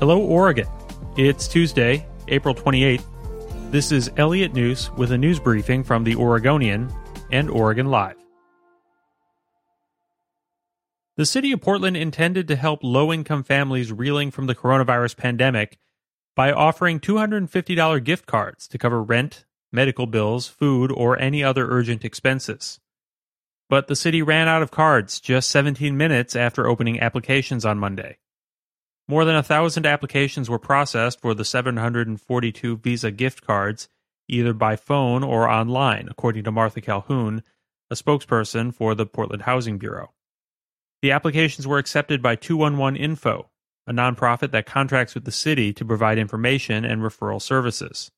Hello, Oregon. It's Tuesday, April 28th. This is Elliot Njus with a news briefing from the Oregonian and Oregon Live. The city of Portland intended to help low income families reeling from the coronavirus pandemic by offering $250 gift cards to cover rent, medical bills, food, or any other urgent expenses. But the city ran out of cards just 17 minutes after opening applications on Monday. More than a thousand applications were processed for the 742 Visa gift cards, either by phone or online, according to Martha Calhoun, a spokesperson for the Portland Housing Bureau. The applications were accepted by 211 Info, a nonprofit that contracts with the city to provide information and referral services.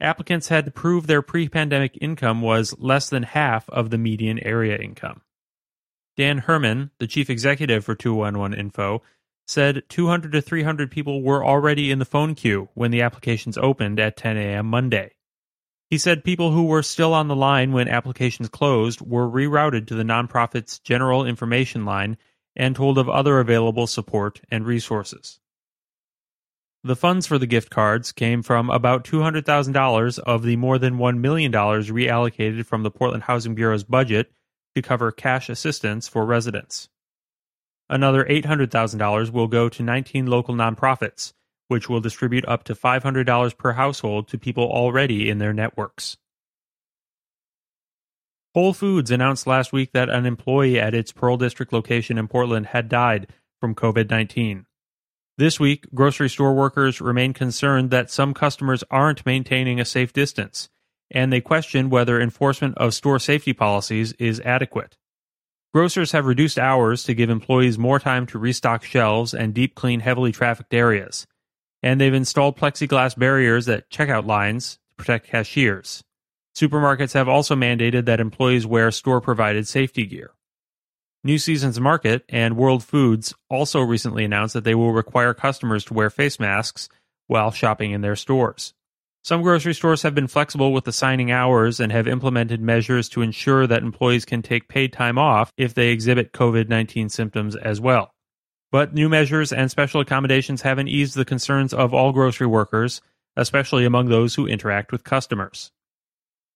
Applicants had to prove their pre pandemic income was less than half of the median area income. Dan Herman, the chief executive for 211 Info, said 200 to 300 people were already in the phone queue when the applications opened at 10 a.m. Monday. He said people who were still on the line when applications closed were rerouted to the nonprofit's general information line and told of other available support and resources. The funds for the gift cards came from about $200,000 of the more than $1 million reallocated from the Portland Housing Bureau's budget to cover cash assistance for residents. Another $800,000 will go to 19 local nonprofits, which will distribute up to $500 per household to people already in their networks. Whole Foods announced last week that an employee at its Pearl District location in Portland had died from COVID 19. This week, grocery store workers remain concerned that some customers aren't maintaining a safe distance, and they question whether enforcement of store safety policies is adequate. Grocers have reduced hours to give employees more time to restock shelves and deep clean heavily trafficked areas. And they've installed plexiglass barriers at checkout lines to protect cashiers. Supermarkets have also mandated that employees wear store provided safety gear. New Seasons Market and World Foods also recently announced that they will require customers to wear face masks while shopping in their stores. Some grocery stores have been flexible with assigning hours and have implemented measures to ensure that employees can take paid time off if they exhibit COVID 19 symptoms as well. But new measures and special accommodations haven't eased the concerns of all grocery workers, especially among those who interact with customers.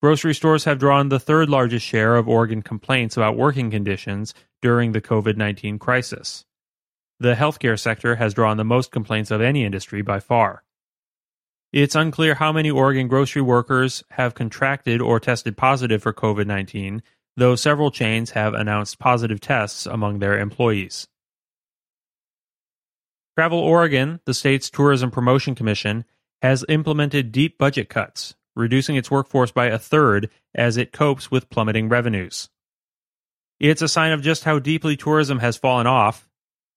Grocery stores have drawn the third largest share of Oregon complaints about working conditions during the COVID 19 crisis. The healthcare sector has drawn the most complaints of any industry by far. It's unclear how many Oregon grocery workers have contracted or tested positive for COVID 19, though several chains have announced positive tests among their employees. Travel Oregon, the state's Tourism Promotion Commission, has implemented deep budget cuts, reducing its workforce by a third as it copes with plummeting revenues. It's a sign of just how deeply tourism has fallen off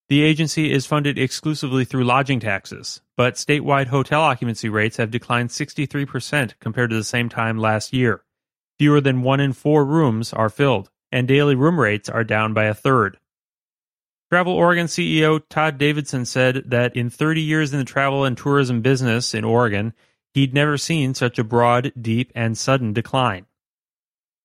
the agency is funded exclusively through lodging taxes, but statewide hotel occupancy rates have declined 63% compared to the same time last year. Fewer than one in four rooms are filled, and daily room rates are down by a third. Travel Oregon CEO Todd Davidson said that in 30 years in the travel and tourism business in Oregon, he'd never seen such a broad, deep, and sudden decline.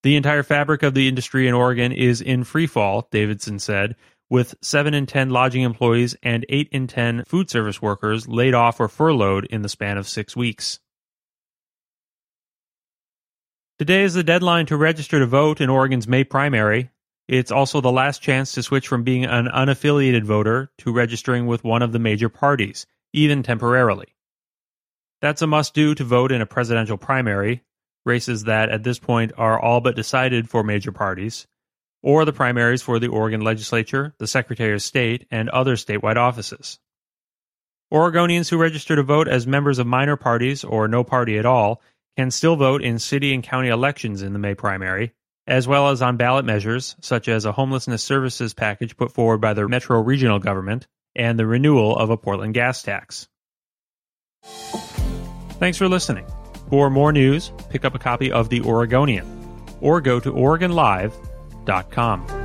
The entire fabric of the industry in Oregon is in freefall, Davidson said, with 7 in 10 lodging employees and 8 in 10 food service workers laid off or furloughed in the span of six weeks. Today is the deadline to register to vote in Oregon's May primary. It's also the last chance to switch from being an unaffiliated voter to registering with one of the major parties, even temporarily. That's a must do to vote in a presidential primary, races that at this point are all but decided for major parties or the primaries for the Oregon legislature, the Secretary of State, and other statewide offices. Oregonians who register to vote as members of minor parties or no party at all can still vote in city and county elections in the May primary, as well as on ballot measures such as a homelessness services package put forward by the Metro Regional Government and the renewal of a Portland gas tax. Thanks for listening. For more news, pick up a copy of The Oregonian or go to OregonLive.com.